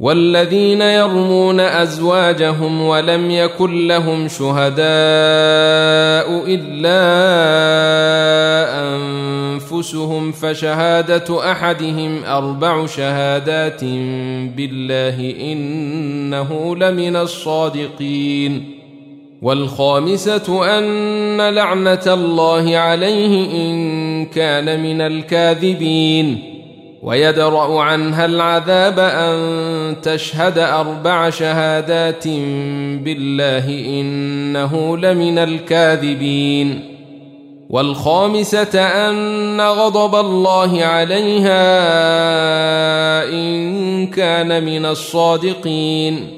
والذين يرمون أزواجهم ولم يكن لهم شهداء إلا أنفسهم فشهادة أحدهم أربع شهادات بالله إنه لمن الصادقين والخامسة أن لعنة الله عليه إن كان من الكاذبين ويدرأ عنها العذاب أن تشهد أربع شهادات بالله إنه لمن الكاذبين. والخامسة أن غضب الله عليها إن كان من الصادقين.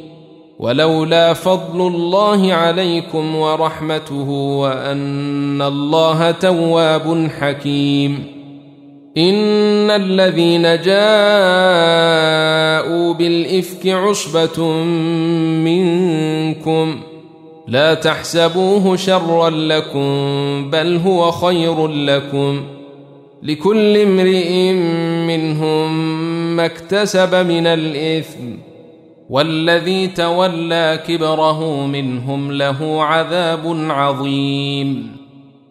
ولولا فضل الله عليكم ورحمته وأن الله تواب حكيم. إن الذين جاءوا بالإفك عصبة منكم لا تحسبوه شرا لكم بل هو خير لكم لكل امرئ منهم ما اكتسب من الإثم والذي تولى كبره منهم له عذاب عظيم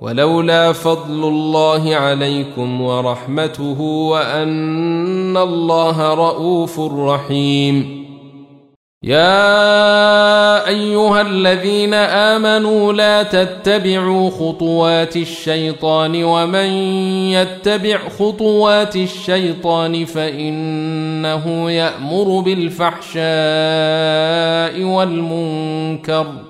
ولولا فضل الله عليكم ورحمته وأن الله رءوف رحيم. يا أيها الذين آمنوا لا تتبعوا خطوات الشيطان ومن يتبع خطوات الشيطان فإنه يأمر بالفحشاء والمنكر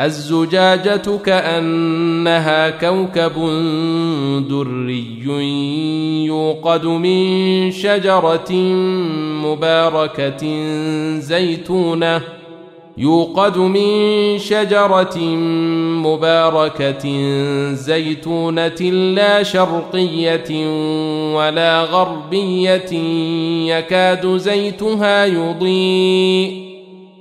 الزجاجة كأنها كوكب دري يوقد من شجرة مباركة زيتونة يوقد من شجرة مباركة زيتونة لا شرقية ولا غربية يكاد زيتها يضيء.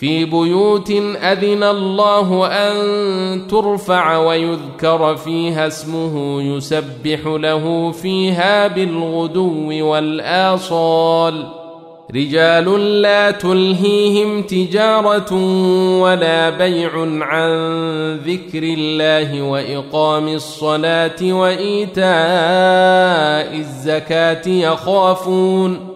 في بيوت أذن الله أن ترفع ويذكر فيها اسمه يسبح له فيها بالغدو والآصال. رجال لا تلهيهم تجارة ولا بيع عن ذكر الله وإقام الصلاة وإيتاء الزكاة يخافون.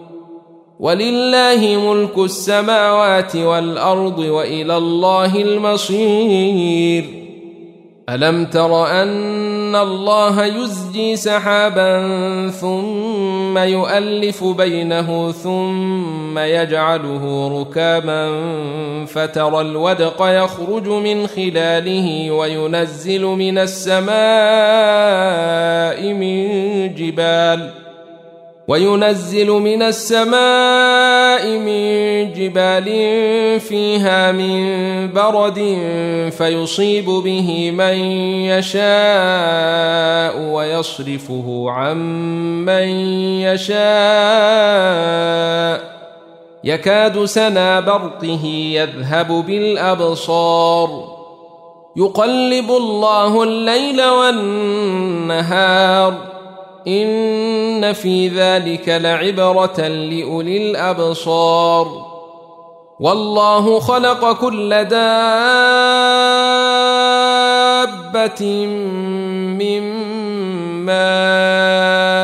ولله ملك السماوات والأرض وإلى الله المصير. ألم تر أن الله يزجي سحابا ثم يؤلف بينه ثم يجعله ركاما فترى الودق يخرج من خلاله وينزل من السماء من جبال وينزل من السماء من جبال فيها من برد فيصيب به من يشاء ويصرفه عن من يشاء. يكاد سنا برقه يذهب بالأبصار. يقلب الله الليل والنهار. إن في ذلك لعبرة لأولي الأبصار. والله خلق كل دابة من ماء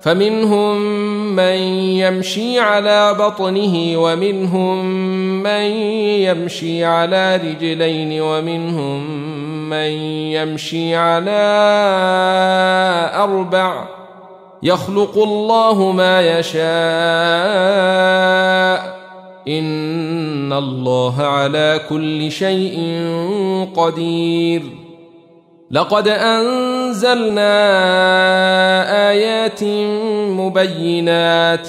فمنهم من يمشي على بطنه ومنهم من يمشي على رجلين ومنهم من يمشي على أربع يخلق الله ما يشاء. إن الله على كل شيء قدير. لقد أنزلنا آيات مبينات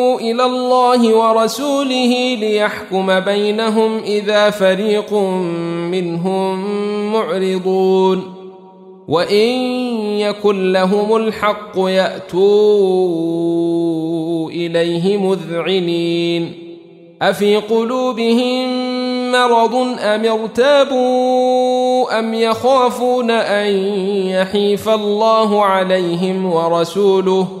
إلى الله ورسوله ليحكم بينهم إذا فريق منهم معرضون. وإن يكن لهم الحق يأتوا إليه مذعنين. أفي قلوبهم مرض أم ارتابوا أم يخافون أن يحيف الله عليهم ورسوله؟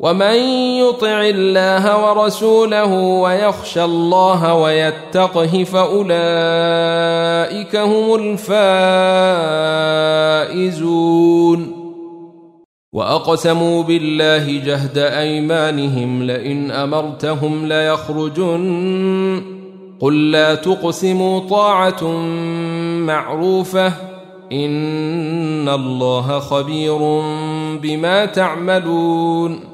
ومن يطع الله ورسوله ويخشى الله ويتقه فأولئك هم الفائزون. وأقسموا بالله جهد أيمانهم لئن أمرتهم ليخرجن. قل لا تقسموا طاعة معروفة. إن الله خبير بما تعملون.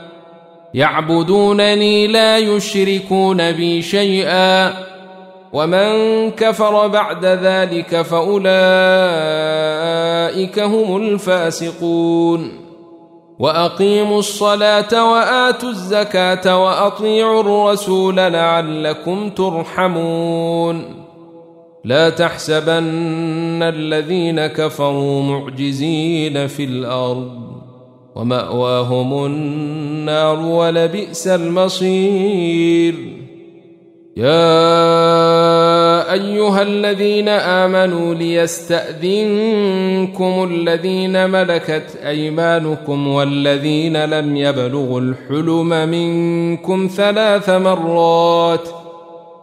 يعبدونني لا يشركون بي شيئا. ومن كفر بعد ذلك فأولئك هم الفاسقون. وأقيموا الصلاة وآتوا الزكاة وأطيعوا الرسول لعلكم ترحمون. لا تحسبن الذين كفروا معجزين في الأرض. ومأواهم النار ولبئس المصير. يا أيها الذين آمنوا ليستأذنكم الذين ملكت أيمانكم والذين لم يبلغوا الحلم منكم ثلاث مرات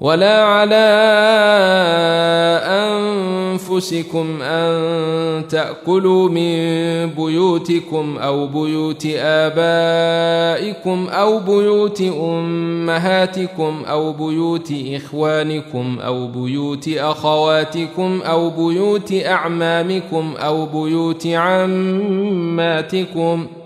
ولا على أنفسكم أن تأكلوا من بيوتكم أو بيوت آبائكم أو بيوت أمهاتكم أو بيوت إخوانكم أو بيوت أخواتكم أو بيوت أعمامكم أو بيوت عماتكم ۖ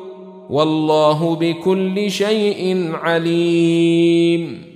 والله بكل شيء عليم.